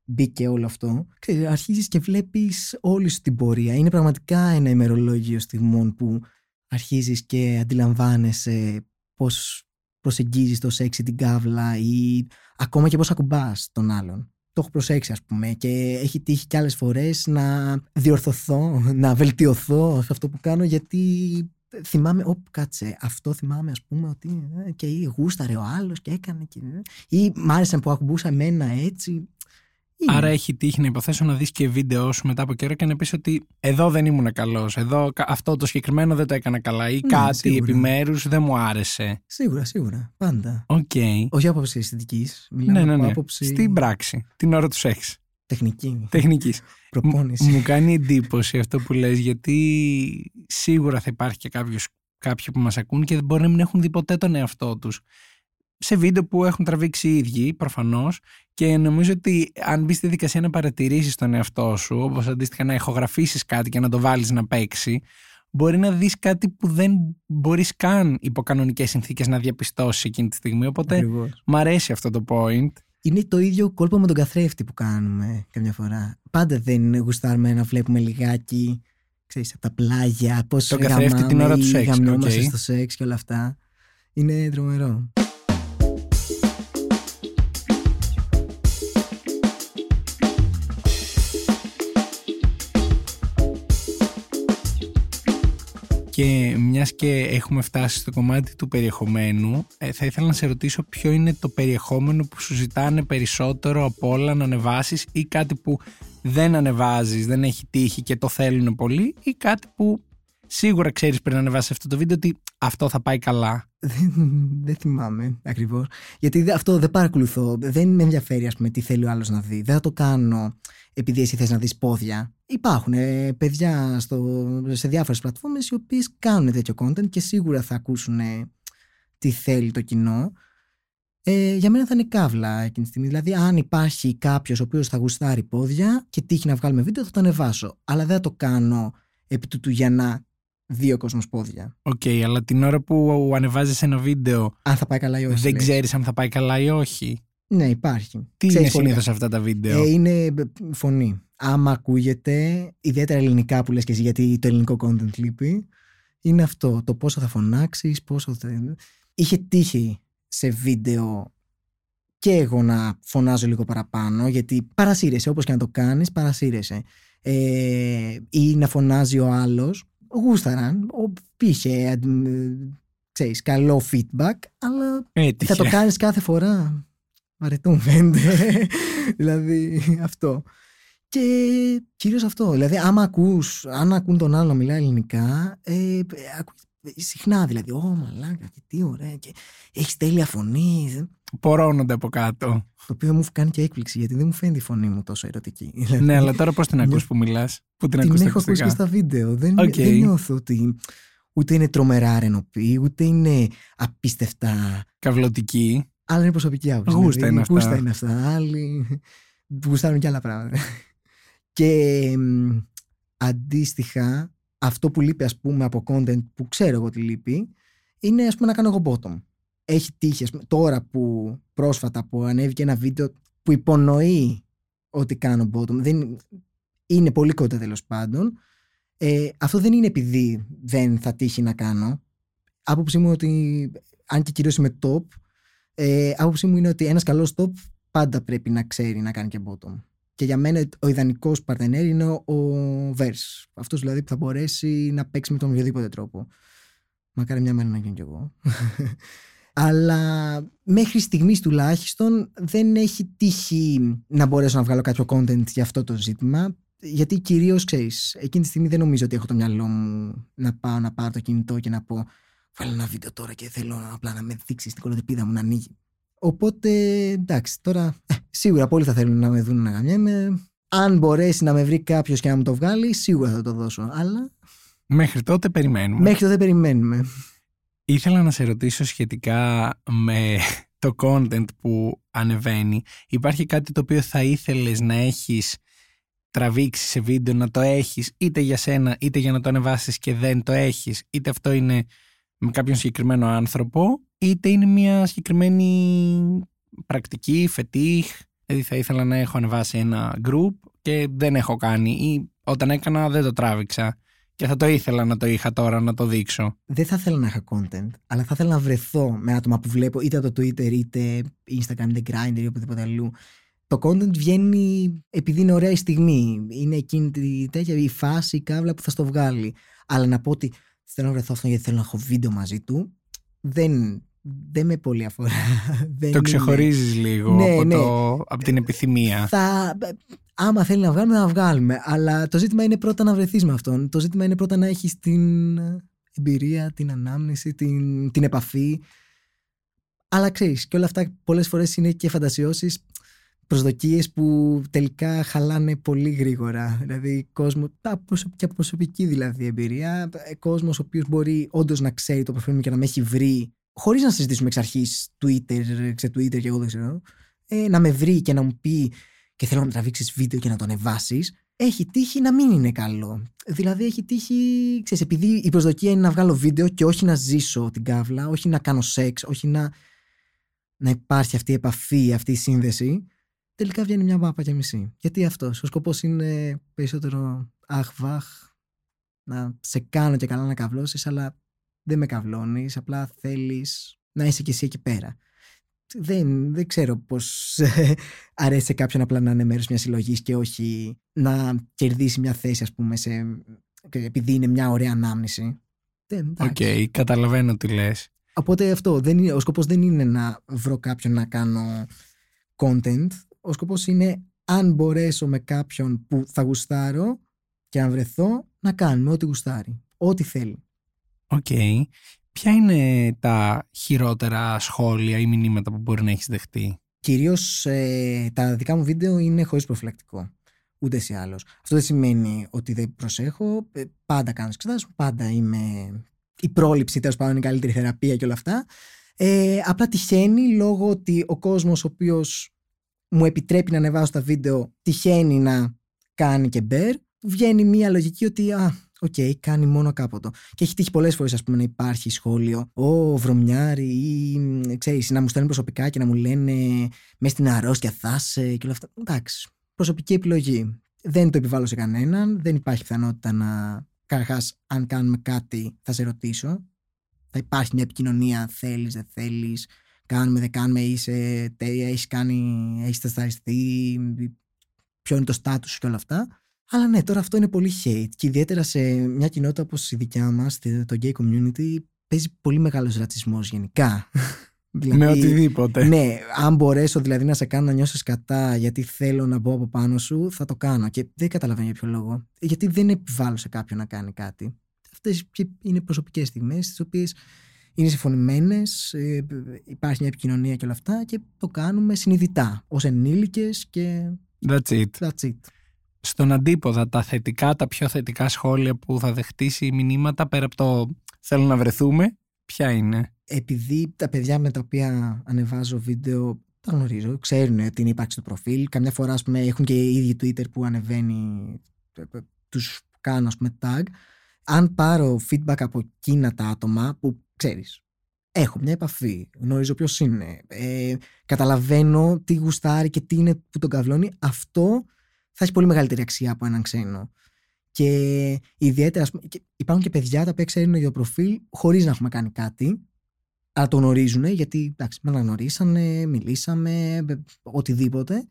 μπήκε όλο αυτό. Ξέρεις, αρχίζεις και βλέπεις όλη σου την πορεία. Είναι πραγματικά ένα ημερολόγιο στιγμών που αρχίζεις και αντιλαμβάνεσαι πώς προσεγγίζεις το σεξ ή την κάβλα ή ακόμα και πώς ακουμπάς τον άλλον. Το έχω προσέξει ας πούμε και έχει τύχει κι άλλες φορές να διορθωθώ, να βελτιωθώ σε αυτό που κάνω γιατί θυμάμαι, όπ κάτσε, αυτό θυμάμαι ας πούμε ότι ε, και ή γούσταρε ο άλλος και έκανε και, ε, ή μ' άρεσε που ακουμπούσα εμένα έτσι. Είναι. Άρα έχει τύχει να υποθέσω να δεις και βίντεο σου μετά από καιρό και να πεις ότι εδώ δεν ήμουν καλός. Εδώ κα- αυτό το συγκεκριμένο δεν το έκανα καλά. Ή Ναι, κάτι σίγουρα. επιμέρους δεν μου άρεσε. Σίγουρα, σίγουρα. Πάντα. Οκ. Όχι άποψη αισθητικής. Μιλάμε Ναι, ναι, από ναι. άποψη Στην πράξη. Την ώρα του σεξ. τεχνική. Τεχνικής. Προπόνηση. Μου κάνει εντύπωση αυτό που λες γιατί σίγουρα θα υπάρχει και κάποιος, κάποιοι που μας ακούν και μπορεί να μην έχουν δει ποτέ τον εαυτό τους σε βίντεο που έχουν τραβήξει οι ίδιοι προφανώς και νομίζω ότι αν μπεις στη διαδικασία να παρατηρήσεις τον εαυτό σου όπως αντίστοιχα να ηχογραφήσεις κάτι και να το βάλεις να παίξει μπορεί να δεις κάτι που δεν μπορείς καν υπό κανονικές συνθήκες να διαπιστώσεις εκείνη τη στιγμή οπότε Ακριβώς. μ' αρέσει αυτό το point Είναι το ίδιο κόλπο με τον καθρέφτη που κάνουμε καμιά φορά. Πάντα δεν γουστάρουμε να βλέπουμε λιγάκι, ξέρεις, από τα πλάγια, πώς Τον καθρέφτη γαμάμε την ώρα του ή σεξ, γαμιόμαστε οκ. στο σεξ και όλα αυτά. Είναι τρομερό. Και μιας και έχουμε φτάσει στο κομμάτι του περιεχομένου, ε, θα ήθελα να σε ρωτήσω ποιο είναι το περιεχόμενο που σου ζητάνε περισσότερο από όλα να ανεβάσεις ή κάτι που δεν ανεβάζεις, δεν έχει τύχει και το θέλουν πολύ ή κάτι που σίγουρα ξέρεις πριν να ανεβάσεις αυτό το βίντεο ότι αυτό θα πάει καλά. Δεν, δεν θυμάμαι ακριβώς. Γιατί δε- αυτό δεν παρακολουθώ. Δεν με ενδιαφέρει, ας πούμε, τι θέλει ο άλλος να δει. Δεν θα το κάνω επειδή εσύ θες να δεις πόδια. Υπάρχουν ε, παιδιά στο, σε διάφορες πλατφόρμες οι οποίες κάνουν τέτοιο content και σίγουρα θα ακούσουν ε, τι θέλει το κοινό. Ε, για μένα θα είναι καύλα εκείνη τη στιγμή. Δηλαδή, αν υπάρχει κάποιος ο οποίος θα γουστάρει πόδια και τύχει να βγάλουμε βίντεο, θα το ανεβάσω. Αλλά δεν θα το κάνω επί τούτου για να δει ο κόσμος πόδια. Οκ, αλλά την ώρα που ανεβάζεις ένα βίντεο Αν θα πάει καλά ή όχι. δεν λες. ξέρεις αν θα πάει καλά ή όχι; Ναι, υπάρχει. Τι Ξέρεις είναι πολύ συνήθως αυτά τα βίντεο; Ε, είναι μπ, φωνή. Άμα ακούγεται, ιδιαίτερα ελληνικά που λες και εσύ, γιατί το ελληνικό content λείπει, είναι αυτό. Το πόσο θα φωνάξεις, πόσο θα... Είχε τύχει σε βίντεο και εγώ να φωνάζω λίγο παραπάνω, γιατί παρασύρεσαι, όπως και να το κάνεις, παρασύρεσαι. ε, ή να φωνάζει ο άλλος. Γούσταραν, ο, είχε ε, ξέρεις, καλό feedback, αλλά Έτυχε. θα το κάνεις κάθε φορά. Βαρετό μου φαίνεται. [laughs] δηλαδή αυτό. Και κυρίως αυτό. Δηλαδή, άμα ακούς, αν ακούν τον άλλο να μιλάει ελληνικά, ε, συχνά δηλαδή. Ω, μαλάκα, και τι ωραία. Και έχεις τέλεια φωνή. Πορώνονται από κάτω. Το οποίο μου κάνει και έκπληξη, γιατί δεν μου φαίνεται η φωνή μου τόσο ερωτική. [laughs] Δηλαδή, ναι, αλλά τώρα πώς την ακούς που μιλάς, Πού την, την ακούς έχω ακούσει και στα βίντεο. Δεν, okay. δεν νιώθω ότι ούτε είναι τρομερά ρενοπή, ούτε είναι απίστευτα. Καυλωτική. Αλλά είναι προσωπική άποψη. Γούστα δηλαδή, είναι αυτά. Γούστα είναι αυτά. Άλλοι γουστάρουν και άλλα πράγματα. [laughs] και μ, αντίστοιχα, αυτό που λείπει ας πούμε από content που ξέρω εγώ ότι λείπει, είναι ας πούμε να κάνω εγώ bottom. Έχει τύχει, ας πούμε, τώρα που πρόσφατα που ανέβηκε ένα βίντεο που υπονοεί ότι κάνω bottom, δεν, είναι πολύ κοντά τέλος πάντων. Ε, αυτό δεν είναι επειδή δεν θα τύχει να κάνω. Άποψή μου ότι, αν και κυρίως είμαι top, ε, άποψή μου είναι ότι ένας καλός top πάντα πρέπει να ξέρει να κάνει και bottom. Και για μένα ο ιδανικός παρτενέρ είναι ο, ο Verse. Αυτός δηλαδή που θα μπορέσει να παίξει με τον οποιοδήποτε τρόπο. Μακάρι μια μέρα να γίνω κι εγώ. [laughs] Αλλά μέχρι στιγμής τουλάχιστον δεν έχει τύχει να μπορέσω να βγάλω κάποιο content για αυτό το ζήτημα. Γιατί κυρίως ξέρεις, εκείνη τη στιγμή δεν νομίζω ότι έχω το μυαλό μου να πάω να πάρω το κινητό και να πω Βάλω ένα βίντεο τώρα και θέλω απλά να με δείξεις την κολοτεπίδα μου να ανοίγει. Οπότε εντάξει, τώρα ε, σίγουρα πολλοί θα θέλουν να με δουν να γαμιέμαι. Αν μπορέσει να με βρει κάποιος και να μου το βγάλει, σίγουρα θα το δώσω. Αλλά Μέχρι τότε περιμένουμε. μέχρι τότε περιμένουμε. Ήθελα να σε ρωτήσω σχετικά με [laughs] το content που ανεβαίνει. Υπάρχει κάτι το οποίο θα ήθελες να έχεις τραβήξει σε βίντεο, να το έχεις είτε για σένα είτε για να το ανεβάσεις και δεν το έχεις. Είτε αυτό είναι με κάποιον συγκεκριμένο άνθρωπο, είτε είναι μια συγκεκριμένη πρακτική, φετίχ. Δηλαδή θα ήθελα να έχω ανεβάσει ένα group και δεν έχω κάνει ή όταν έκανα δεν το τράβηξα και θα το ήθελα να το είχα τώρα να το δείξω. Δεν θα ήθελα να είχα content, αλλά θα ήθελα να βρεθώ με άτομα που βλέπω είτε από το Twitter είτε Instagram είτε Grindr ή οπουδήποτε αλλού. Το content βγαίνει επειδή είναι ωραία η στιγμή. Είναι εκείνη τη τέτοια η φάση, η κάβλα που θα στο βγάλει. Αλλά να πω ότι θέλω να βρεθώ αυτόν γιατί θέλω να έχω βίντεο μαζί του, δεν, δεν με πολύ αφορά. [laughs] Δεν Το είναι- ξεχωρίζεις λίγο Ναι, από, ναι. το, από την επιθυμία. Θα, άμα θέλει να βγάλουμε, να βγάλουμε. Αλλά το ζήτημα είναι πρώτα να βρεθείς με αυτόν. Το ζήτημα είναι πρώτα να έχεις την εμπειρία, την ανάμνηση, την, την επαφή. Αλλά ξέρεις, και όλα αυτά πολλές φορές είναι και φαντασιώσεις, προσδοκίες που τελικά χαλάνε πολύ γρήγορα. Δηλαδή, κόσμο, τα προσωπ- και από προσωπική δηλαδή εμπειρία, κόσμος ο οποίος μπορεί όντως να ξέρει το προφίλ μου και να με έχει βρει, χωρίς να συζητήσουμε εξ αρχής Twitter, ξε Twitter και εγώ δεν ξέρω, ε, να με βρει και να μου πει και θέλω να με τραβήξεις βίντεο και να το ανεβάσεις, έχει τύχει να μην είναι καλό. Δηλαδή έχει τύχει, ξέρεις, επειδή η προσδοκία είναι να βγάλω βίντεο και όχι να ζήσω την κάβλα, όχι να κάνω σεξ, όχι να, να υπάρχει αυτή η επαφή, αυτή η σύνδεση, τελικά βγαίνει μια μάπα και μισή. Γιατί αυτός, ο σκοπός είναι περισσότερο αχ βαχ, να σε κάνω και καλά να καυλώσεις, αλλά δεν με καυλώνεις, απλά θέλεις να είσαι κι εσύ εκεί πέρα δεν, δεν ξέρω πώς [laughs] αρέσει σε κάποιον απλά να είναι μέρος μιας συλλογής και όχι να κερδίσει μια θέση ας πούμε σε, και επειδή είναι μια ωραία ανάμνηση. Δεν, Οκ, εντάξει. καταλαβαίνω τι λες. Οπότε αυτό, δεν είναι, ο σκοπός δεν είναι να βρω κάποιον να κάνω content. Ο σκοπός είναι αν μπορέσω με κάποιον που θα γουστάρω και αν βρεθώ να κάνουμε ό,τι γουστάρει. Ό,τι θέλει. Οκ. Ποια είναι τα χειρότερα σχόλια ή μηνύματα που μπορεί να έχεις δεχτεί; Κυρίως ε, τα δικά μου βίντεο είναι χωρίς προφυλακτικό. Ούτως ή άλλως. Αυτό δεν σημαίνει ότι δεν προσέχω. Ε, Πάντα κάνω εξετάσεις, πάντα είμαι... Η πρόληψη τέλος πάντων είναι η καλύτερη θεραπεία και όλα αυτά. Ε, απλά τυχαίνει λόγω ότι ο κόσμος ο οποίος μου επιτρέπει να ανεβάσω τα βίντεο τυχαίνει να κάνει και bare. Βγαίνει μια λογική ότι α, οκ, κάνει μόνο κάποτο. Και έχει τύχει πολλές φορές, ας πούμε, να υπάρχει σχόλιο, Ω, βρωμιάρη, ή μ, ξέρεις, να μου στέλνουν προσωπικά και να μου λένε μες στην αρρώστια θα είσαι και όλα αυτά. Εντάξει. Προσωπική επιλογή. Δεν το επιβάλλω σε κανέναν. Δεν υπάρχει πιθανότητα να. Καταρχάς, αν κάνουμε κάτι, θα σε ρωτήσω. Θα υπάρχει μια επικοινωνία, θέλεις, δεν θέλεις. Κάνουμε, δεν κάνουμε, είσαι, τε- έχεις κάνει, έχεις τεσταριστεί, ποιο είναι το στάτους σου και όλα αυτά. Αλλά ναι, τώρα αυτό είναι πολύ hate. Και ιδιαίτερα σε μια κοινότητα όπως η δικιά μας, το gay community, παίζει πολύ μεγάλος ρατσισμός γενικά. [laughs] δηλαδή, με οτιδήποτε. Ναι, αν μπορέσω δηλαδή να σε κάνω να νιώσεις κατά γιατί θέλω να μπω από πάνω σου, θα το κάνω. Και δεν καταλαβαίνω για ποιο λόγο. Γιατί δεν επιβάλλω σε κάποιον να κάνει κάτι. Αυτές είναι προσωπικές στιγμές, τις οποίες είναι συμφωνημένες, ε, υπάρχει μια επικοινωνία και όλα αυτά και το κάνουμε συνειδητά ως ενήλικες και. That's it. That's it. Στον αντίποδα, τα θετικά, τα πιο θετικά σχόλια που θα δεχτήσει μηνύματα πέρα από το θέλω να βρεθούμε, ποια είναι; Επειδή τα παιδιά με τα οποία ανεβάζω βίντεο τα γνωρίζω, ξέρουν την ύπαρξη του προφίλ. Καμιά φορά, ας πούμε, έχουν και οι ίδιοι Twitter που ανεβαίνει, ε, ε, τους κάνω, ας πούμε, tag. Αν πάρω feedback από εκείνα τα άτομα που ξέρεις, έχω μια επαφή, γνωρίζω ποιος είναι, ε, καταλαβαίνω τι γουστάρει και τι είναι που τον καυλώνει, αυτό θα έχει πολύ μεγαλύτερη αξία από έναν ξένο. Και ιδιαίτερα, πούμε, υπάρχουν και παιδιά τα οποία ξέρουν για το προφίλ χωρίς να έχουμε κάνει κάτι, αλλά το γνωρίζουν γιατί εντάξει, με αναγνωρίσανε, μιλήσαμε, οτιδήποτε.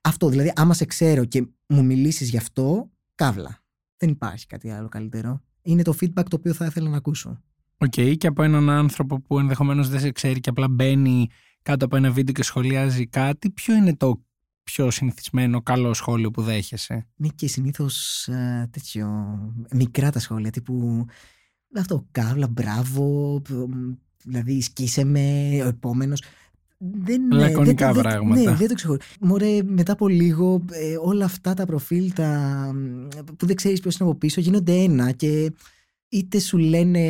Αυτό δηλαδή, άμα σε ξέρω και μου μιλήσεις γι' αυτό, καύλα. Δεν υπάρχει κάτι άλλο καλύτερο. Είναι το feedback το οποίο θα ήθελα να ακούσω. Οκ, οκέι, και από έναν άνθρωπο που ενδεχομένως δεν σε ξέρει και απλά μπαίνει κάτω από ένα βίντεο και σχολιάζει κάτι, ποιο είναι το πιο συνηθισμένο καλό σχόλιο που δέχεσαι; Ναι, και συνήθως ε, τέτοιο. μικρά τα σχόλια τύπου. Αυτό, καύλα, μπράβο, δηλαδή σκίσε με, ο επόμενος. Δεν, Λακωνικά δεν, πράγματα. Ναι, δεν το ξέρω. Μωρέ, μετά από λίγο ε, όλα αυτά τα προφίλ τα, που δεν ξέρεις ποιος είναι από πίσω γίνονται ένα και είτε σου λένε,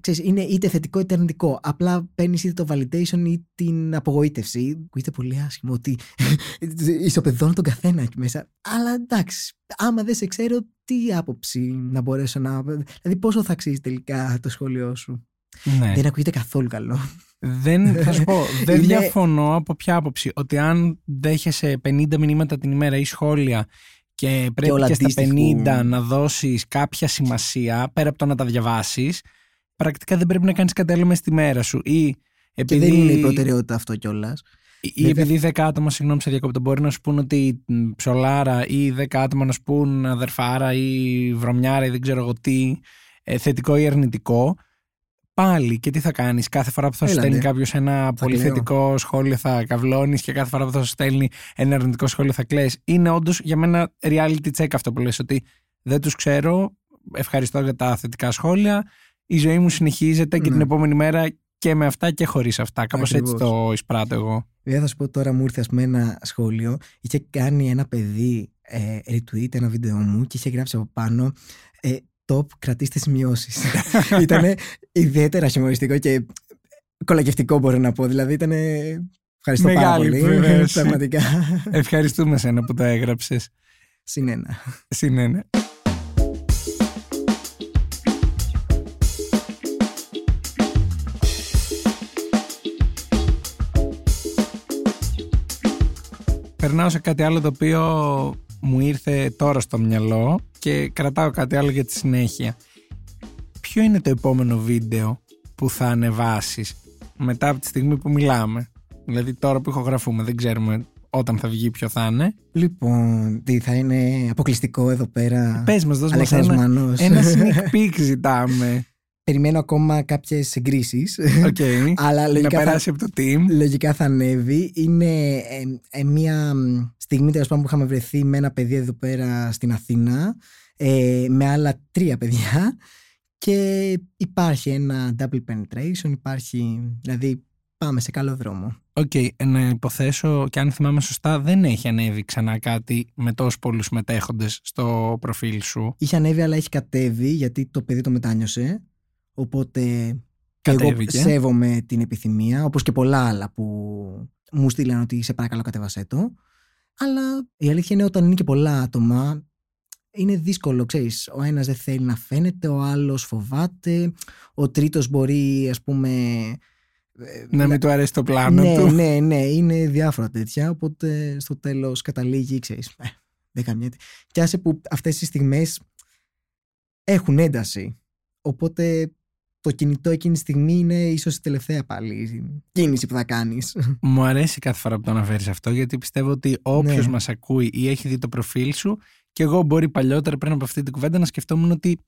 ξέρεις, είναι είτε θετικό είτε αρνητικό. Απλά παίρνεις είτε το validation ή την απογοήτευση. Ακούγεται πολύ άσχημο ότι [laughs] ισοπεδώνω τον καθένα εκεί μέσα. Αλλά εντάξει, άμα δεν σε ξέρω, τι άποψη να μπορέσω να. Δηλαδή, πόσο θα αξίζει τελικά το σχόλιο σου; Ναι. Δεν ακούγεται καθόλου καλό. Δεν, θα σου πω, [laughs] δεν διαφωνώ από ποια άποψη. Ότι αν δέχεσαι 50 μηνύματα την ημέρα ή σχόλια και πρέπει και, και στα 50 να δώσεις κάποια σημασία πέρα από το να τα διαβάσεις, πρακτικά δεν πρέπει να κάνεις κάτι άλλο στη μέρα σου. Ή επειδή... Και δεν είναι η προτεραιότητα αυτό κιόλας. Ή επειδή 10 άτομα, συγγνώμη σε διακόπτω, μπορεί να σου πούν ότι ψολάρα ή 10 άτομα να σου πούν αδερφάρα ή βρωμιάρα ή δεν ξέρω εγώ τι, ε, θετικό ή αρνητικό πάλι και τι θα κάνεις. Κάθε φορά που θα σου στέλνει κάποιος ένα πολύ θετικό σχόλιο θα καυλώνει και κάθε φορά που θα σου στέλνει ένα αρνητικό σχόλιο θα κλαις. Είναι όντως για μένα reality check αυτό που λες ότι δεν τους ξέρω. Ευχαριστώ για τα θετικά σχόλια. Η ζωή μου συνεχίζεται και την ναι. επόμενη μέρα και με αυτά και χωρίς αυτά. Κάπως έτσι το εισπράττω εγώ. Δεν θα σου πω τώρα, μου ήρθε ας πούμε ένα σχόλιο. Είχε κάνει ένα παιδί ε, retweet ένα βίντεο μου και είχε γράψει από πάνω ε, top, κρατήστε σημειώσει. [laughs] ήταν ιδιαίτερα χιουμοριστικό και κολακευτικό μπορώ να πω. Δηλαδή ήταν. Ευχαριστώ Μεγάλη πάρα πολύ. Πραγματικά. Ευχαριστούμε σένα που τα έγραψες. Συνένα. Συνένα. Περνάω σε κάτι άλλο το οποίο μου ήρθε τώρα στο μυαλό και κρατάω κάτι άλλο για τη συνέχεια. Ποιο είναι το επόμενο βίντεο που θα ανεβάσεις μετά από τη στιγμή που μιλάμε; Δηλαδή τώρα που ηχογραφούμε δεν ξέρουμε όταν θα βγει ποιο θα είναι. Λοιπόν, τι θα είναι αποκλειστικό εδώ πέρα; Πες μας, δώσ' μας ένα, ένα [laughs] sneak peek ζητάμε. Περιμένω ακόμα κάποιες εγκρίσει. Okay. [laughs] αλλά λογικά να περάσει θα, από το team. Λογικά θα ανέβει. Είναι ε, ε, μια στιγμή τέλος πάντων που είχαμε βρεθεί με ένα παιδί εδώ πέρα στην Αθήνα. Ε, με άλλα τρία παιδιά. Και υπάρχει ένα double penetration. Υπάρχει. Δηλαδή πάμε σε καλό δρόμο. Οκ, οκέι, να υποθέσω και αν θυμάμαι σωστά δεν έχει ανέβει ξανά κάτι με τόσους πολλούς μετέχοντες στο προφίλ σου. Είχε ανέβει αλλά έχει κατέβει γιατί το παιδί το μετάνιωσε Οπότε εγώ σέβομαι την επιθυμία, όπως και πολλά άλλα που μου στείλαν ότι σε παρακαλώ κατέβασέ το. Αλλά η αλήθεια είναι όταν είναι και πολλά άτομα, είναι δύσκολο, ξέρεις. Ο ένας δεν θέλει να φαίνεται, ο άλλος φοβάται, ο τρίτος μπορεί, ας πούμε... Ε, να μην του αρέσει το πλάνο ναι, του. Ναι, ναι, είναι διάφορα τέτοια, οπότε στο τέλος καταλήγει, ξέρεις, ε, δεν καμιέται. Και άσε που αυτές τις στιγμές έχουν ένταση. Οπότε το κινητό εκείνη τη στιγμή είναι ίσως η τελευταία πάλι κίνηση που θα κάνεις. Μου αρέσει κάθε φορά που το αναφέρεις αυτό, γιατί πιστεύω ότι όποιος ναι. μας ακούει ή έχει δει το προφίλ σου Και εγώ μπορεί παλιότερα πριν από αυτή την κουβέντα να σκεφτόμουν ότι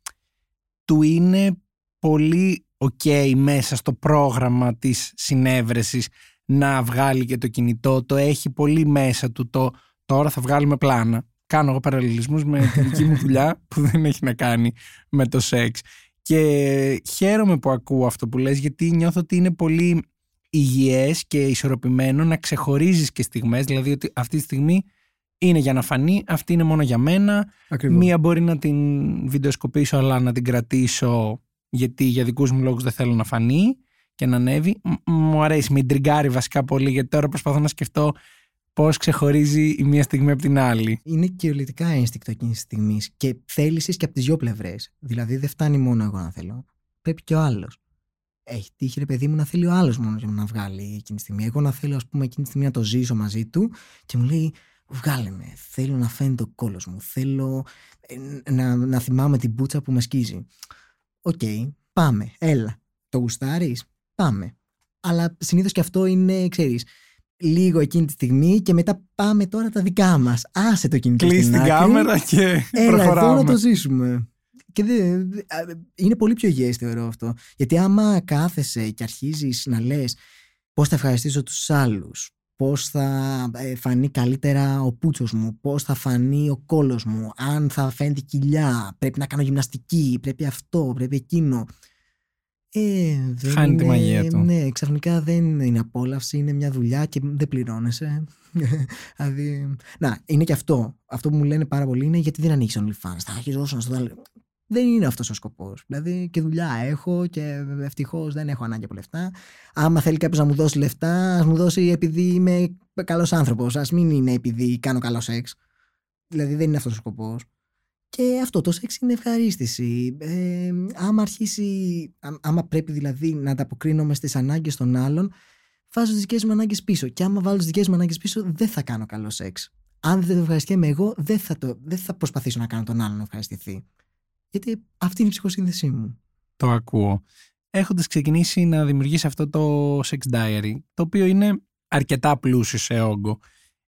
του είναι πολύ ok μέσα στο πρόγραμμα της συνέβρεσης να βγάλει και το κινητό. Το έχει πολύ μέσα του το τώρα θα βγάλουμε πλάνα. Κάνω εγώ παραλληλισμούς με τη δική μου [laughs] δουλειά που δεν έχει να κάνει με το σεξ. Και χαίρομαι που ακούω αυτό που λες γιατί νιώθω ότι είναι πολύ υγιές και ισορροπημένο να ξεχωρίζεις και στιγμές, δηλαδή ότι αυτή τη στιγμή είναι για να φανεί, αυτή είναι μόνο για μένα. Ακριβώς. Μία μπορεί να την βιντεοσκοπήσω αλλά να την κρατήσω γιατί για δικούς μου λόγους δεν θέλω να φανεί και να ανέβει. Μ- Μου αρέσει, με τριγκάρει βασικά πολύ γιατί τώρα προσπαθώ να σκεφτώ πώς ξεχωρίζει η μία στιγμή από την άλλη. Είναι κυριολεκτικά ένστικτο εκείνης της στιγμής και θέληση και από τις δύο πλευρές. Δηλαδή δεν φτάνει μόνο εγώ να θέλω. Πρέπει και ο άλλος. Έχει τύχει ρε παιδί μου να θέλει ο άλλος μόνος για να βγάλει εκείνη τη στιγμή. Εγώ να θέλω, ας πούμε, εκείνη τη στιγμή να το ζήσω μαζί του και μου λέει: Βγάλε με. Θέλω να φαίνεται ο κώλος μου. Θέλω ε, να, να θυμάμαι την πουτσα που με σκίζει. Οκ, πάμε. Έλα. Το γουστάρεις. Πάμε. Αλλά συνήθως και αυτό είναι, ξέρεις, λίγο εκείνη τη στιγμή και μετά πάμε τώρα τα δικά μας. Άσε το κινητό. Κλείς στην την άκρη. κάμερα και Έλα, εδώ να προχωράμε. το ζήσουμε. Και δεν- δε- α, είναι πολύ πιο υγιές θεωρώ αυτό. Γιατί άμα κάθεσαι και αρχίζεις να λες πώς θα ευχαριστήσω τους άλλους, πώς θα ε, φανεί καλύτερα ο πούτσος μου, πώς θα φανεί ο κόλος μου, αν θα φαίνεται η κοιλιά, πρέπει να κάνω γυμναστική, πρέπει αυτό, πρέπει εκείνο; Ε, δεν Χάνει τη είναι- μαγεία του. Ναι, ξαφνικά δεν είναι απόλαυση, είναι μια δουλειά και δεν πληρώνεσαι. [laughs] δηλαδή, να, είναι και αυτό. Αυτό που μου λένε πάρα πολύ είναι γιατί δεν ανοίξεις OnlyFans. Θα έχεις δώσει να στο δω. Δεν είναι αυτός ο σκοπός. Δηλαδή και δουλειά έχω και ευτυχώς δεν έχω ανάγκη από λεφτά. Άμα θέλει κάποιος να μου δώσει λεφτά, ας μου δώσει επειδή είμαι καλός άνθρωπος. Α μην είναι επειδή κάνω καλό σεξ. Δηλαδή δεν είναι αυτός ο σκοπός. Και αυτό το σεξ είναι ευχαρίστηση. Ε, άμα αρχίσει, α- άμα πρέπει δηλαδή να ανταποκρίνομαι στις ανάγκες των άλλων, βάζω τις δικές μου ανάγκες πίσω. Και άμα βάλω τις δικές μου ανάγκες πίσω, δεν θα κάνω καλό σεξ. Αν δεν το ευχαριστιέμαι εγώ, δεν θα, το, δεν θα προσπαθήσω να κάνω τον άλλον να ευχαριστηθεί. Γιατί αυτή είναι η ψυχοσύνδεσή μου. Το ακούω. Έχοντας ξεκινήσει να δημιουργήσει αυτό το sex diary, το οποίο είναι αρκετά πλούσιο σε όγκο.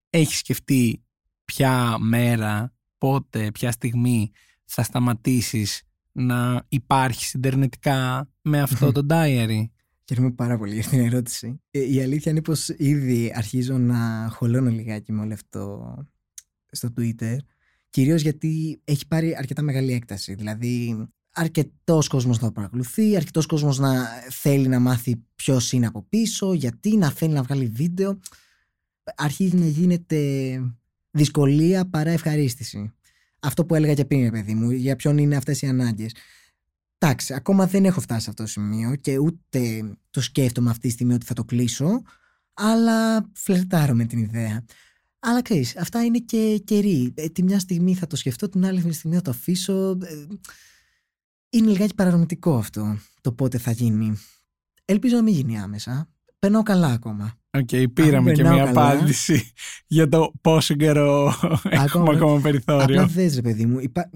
Έχεις σκεφτεί ποια μέρα, πότε, ποια στιγμή θα σταματήσεις να υπάρχεις ιντερνετικά με αυτό το diary; Χαίρομαι πάρα πολύ για την ερώτηση. Ε, η αλήθεια είναι πως ήδη αρχίζω να χωλώνω λιγάκι με όλο αυτό στο Twitter. Κυρίως γιατί έχει πάρει αρκετά μεγάλη έκταση. Δηλαδή αρκετός κόσμος να το παρακολουθεί, αρκετός κόσμος να θέλει να μάθει ποιος είναι από πίσω, γιατί να θέλει να βγάλει βίντεο. Αρχίζει να γίνεται δυσκολία παρά ευχαρίστηση. Αυτό που έλεγα και πριν, ρε παιδί μου, για ποιον είναι αυτές οι ανάγκες. Εντάξει, ακόμα δεν έχω φτάσει σε αυτό το σημείο και ούτε το σκέφτομαι αυτή τη στιγμή ότι θα το κλείσω, αλλά φλερτάρω με την ιδέα. Αλλά ξέρεις, αυτά είναι και καιροί. Ε, τη μια στιγμή θα το σκεφτώ, την άλλη στιγμή θα το αφήσω. Ε, είναι λιγάκι παρανομητικό αυτό το πότε θα γίνει. Ελπίζω να μην γίνει άμεσα. Περνάω καλά ακόμα. Οκ, πήραμε και περνάω μια καλά. απάντηση [laughs] για το πόσο καιρό έχουμε Ακόμα- ακόμα περιθώριο. Απλά δες ρε παιδί μου, υπά...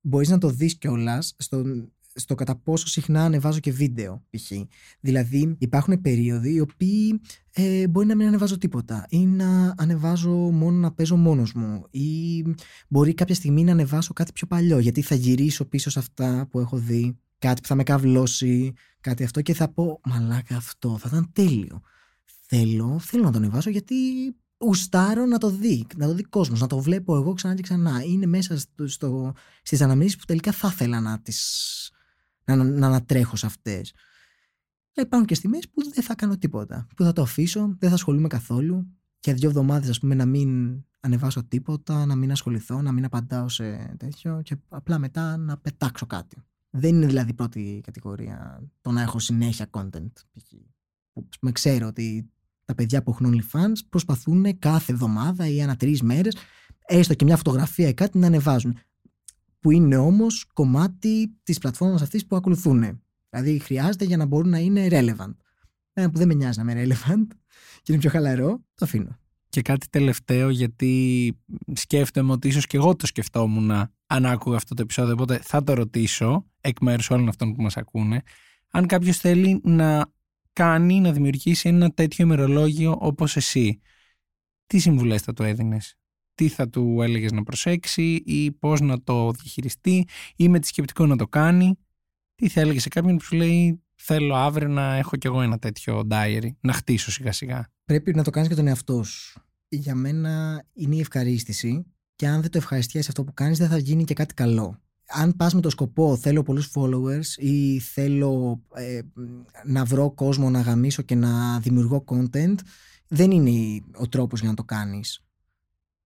μπορείς να το δεις κιόλας στο, στο κατά πόσο συχνά ανεβάζω και βίντεο π.χ. Δηλαδή υπάρχουν περίοδοι οι οποίοι ε, μπορεί να μην ανεβάζω τίποτα ή να ανεβάζω μόνο να παίζω μόνος μου ή μπορεί κάποια στιγμή να ανεβάσω κάτι πιο παλιό γιατί θα γυρίσω πίσω σε αυτά που έχω δει κάτι που θα με καυλώσει κάτι αυτό και θα πω μαλάκα αυτό θα ήταν τέλειο θέλω, θέλω να το ανεβάσω γιατί γουστάρω να το δει, να το δει κόσμος, να το βλέπω εγώ ξανά και ξανά. Είναι μέσα στο, στο, στις αναμνήσεις που τελικά θα ήθελα να τις να, να ανατρέχω σε αυτές. Αλλά υπάρχουν και στιγμές που δεν θα κάνω τίποτα. Που θα το αφήσω, δεν θα ασχολούμαι καθόλου. Για δύο εβδομάδες ας πούμε να μην ανεβάσω τίποτα, να μην ασχοληθώ, να μην απαντάω σε τέτοιο και απλά μετά να πετάξω κάτι. Δεν είναι δηλαδή πρώτη κατηγορία το να έχω συνέχεια content. π.χ. Που ας πούμε, ξέρω ότι τα παιδιά που έχουν OnlyFans προσπαθούν κάθε εβδομάδα ή ανά τρεις μέρες, έστω και μια φωτογραφία ή κάτι να ανεβάζουν. Που είναι όμως κομμάτι της πλατφόρμας αυτής που ακολουθούν. Δηλαδή χρειάζεται για να μπορούν να είναι relevant. Ένα που δεν με νοιάζει να είμαι relevant [laughs] και είναι πιο χαλαρό, το αφήνω. Και κάτι τελευταίο, γιατί σκέφτομαι ότι ίσως και εγώ το σκεφτόμουν αν άκουγα αυτό το επεισόδιο, οπότε θα το ρωτήσω εκ μέρους όλων αυτών που μας ακούνε. Αν κάποιος θέλει να κάνει, να δημιουργήσει ένα τέτοιο ημερολόγιο όπως εσύ, τι συμβουλές θα του έδινες; τι θα του έλεγες να προσέξει ή πώς να το διαχειριστεί ή με τη σκεπτικό να το κάνει; Τι θα έλεγε σε κάποιον που σου λέει θέλω αύριο να έχω κι εγώ ένα τέτοιο diary, να χτίσω σιγά σιγά. Πρέπει να το κάνεις και τον εαυτό σου. Για μένα είναι η ευχαρίστηση και αν δεν το ευχαριστιέσαι αυτό που κάνεις δεν θα γίνει και κάτι καλό. Αν πας με το σκοπό θέλω πολλούς followers ή θέλω ε, να βρω κόσμο να γαμίσω και να δημιουργώ content δεν είναι ο τρόπος για να το κάνεις.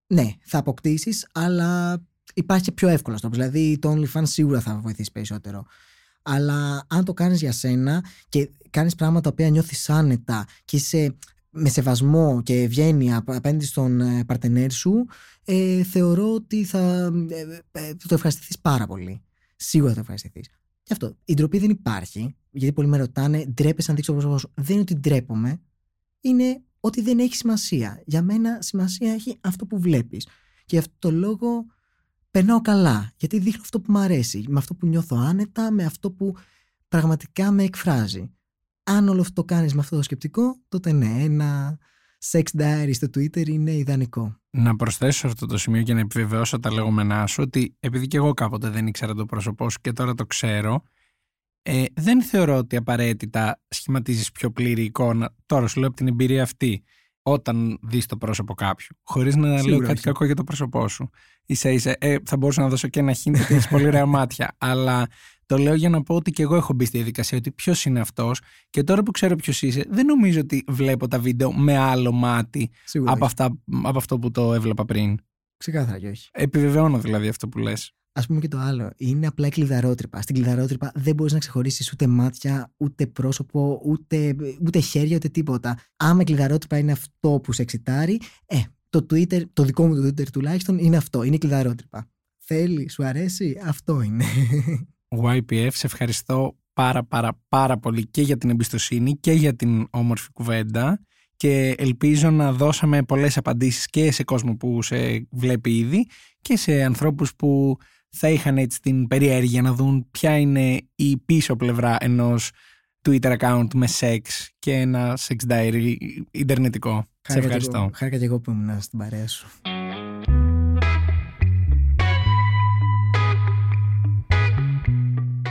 Ναι, θα αποκτήσεις αλλά υπάρχει και πιο εύκολος τρόπος. Δηλαδή το OnlyFans σίγουρα θα βοηθήσει περισσότερο. Αλλά αν το κάνεις για σένα και κάνεις πράγματα τα οποία νιώθεις άνετα και είσαι με σεβασμό και ευγένεια απέναντι στον ε, παρτενέρ σου, ε, θεωρώ ότι θα, ε, ε, το ευχαριστηθείς πάρα πολύ. Σίγουρα θα το ευχαριστηθείς. Γι' αυτό, η ντροπή δεν υπάρχει, γιατί πολλοί με ρωτάνε, ντρέπεσαι να δείξεις το πρόσωπό σου. Δεν είναι ότι ντρέπομαι, είναι ότι δεν έχει σημασία. Για μένα σημασία έχει αυτό που βλέπεις. Και γι' αυτό το λόγο περνάω καλά, γιατί δείχνω αυτό που μου αρέσει, με αυτό που νιώθω άνετα, με αυτό που πραγματικά με εκφράζει. Αν όλο αυτό το κάνεις με αυτό το σκεπτικό, τότε ναι, ένα sex diary στο Twitter είναι ιδανικό. Να προσθέσω αυτό το σημείο και να επιβεβαιώσω τα λεγόμενά σου ότι επειδή και εγώ κάποτε δεν ήξερα το πρόσωπό σου και τώρα το ξέρω, ε, δεν θεωρώ ότι απαραίτητα σχηματίζεις πιο πλήρη εικόνα. Τώρα σου λέω από την εμπειρία αυτή όταν δεις το πρόσωπο κάποιου. Χωρίς να Σίγουρα λέω κάτι όχι. κακό για το πρόσωπό σου. σα ίσα, ε, θα μπορούσα να δώσω και ένα χίνι ότι έχεις πολύ ωραία μάτια. Αλλά το λέω για να πω ότι και εγώ έχω μπει στη διαδικασία ότι ποιος είναι αυτός. Και τώρα που ξέρω ποιος είσαι, δεν νομίζω ότι βλέπω τα βίντεο με άλλο μάτι από, αυτά, από αυτό που το έβλεπα πριν. Ξεκάθαρα και όχι. Επιβεβαιώνω δηλαδή αυτό που λες. Α πούμε και το άλλο. Είναι απλά η κλειδαρότρυπα. Στην κλειδαρότρυπα δεν μπορείς να ξεχωρίσεις ούτε μάτια, ούτε πρόσωπο, ούτε, ούτε χέρια, ούτε τίποτα. Άμα η κλειδαρότρυπα είναι αυτό που σε εξητάρει, ε, το Twitter, το δικό μου το Twitter τουλάχιστον, είναι αυτό. Είναι η κλειδαρότρυπα. Θέλει, σου αρέσει, αυτό είναι. YPF, σε ευχαριστώ πάρα πάρα πάρα πολύ και για την εμπιστοσύνη και για την όμορφη κουβέντα και ελπίζω να δώσαμε πολλές απαντήσεις και σε κόσμο που σε βλέπει ήδη και σε ανθρώπους που θα είχαν έτσι την περιέργεια να δουν ποια είναι η πίσω πλευρά ενός Twitter account με σεξ και ένα sex diary ιντερνετικό. Σε ευχαριστώ. Χάρηκα και εγώ που ήμουν στην παρέα σου.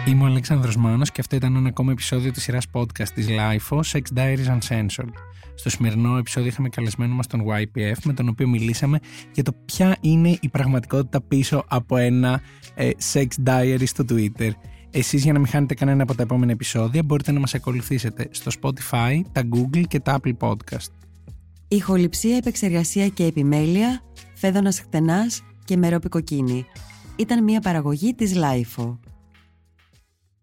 Είμαι ο Αλέξανδρος Μάνος και αυτό ήταν ένα ακόμα επεισόδιο της σειράς podcast της LIFO, Sex Diaries Uncensored. Στο σημερινό επεισόδιο είχαμε καλεσμένο μας τον YPF με τον οποίο μιλήσαμε για το ποια είναι η πραγματικότητα πίσω από ένα ε, sex diary στο Twitter. Εσείς για να μην χάνετε κανένα από τα επόμενα επεισόδια μπορείτε να μας ακολουθήσετε στο Spotify, τα Google και τα Apple Podcast. Ηχοληψία, επεξεργασία και επιμέλεια, φέδωνας χτενάς και μερόπικοκίνη. Ήταν μια παραγωγή της LIFO.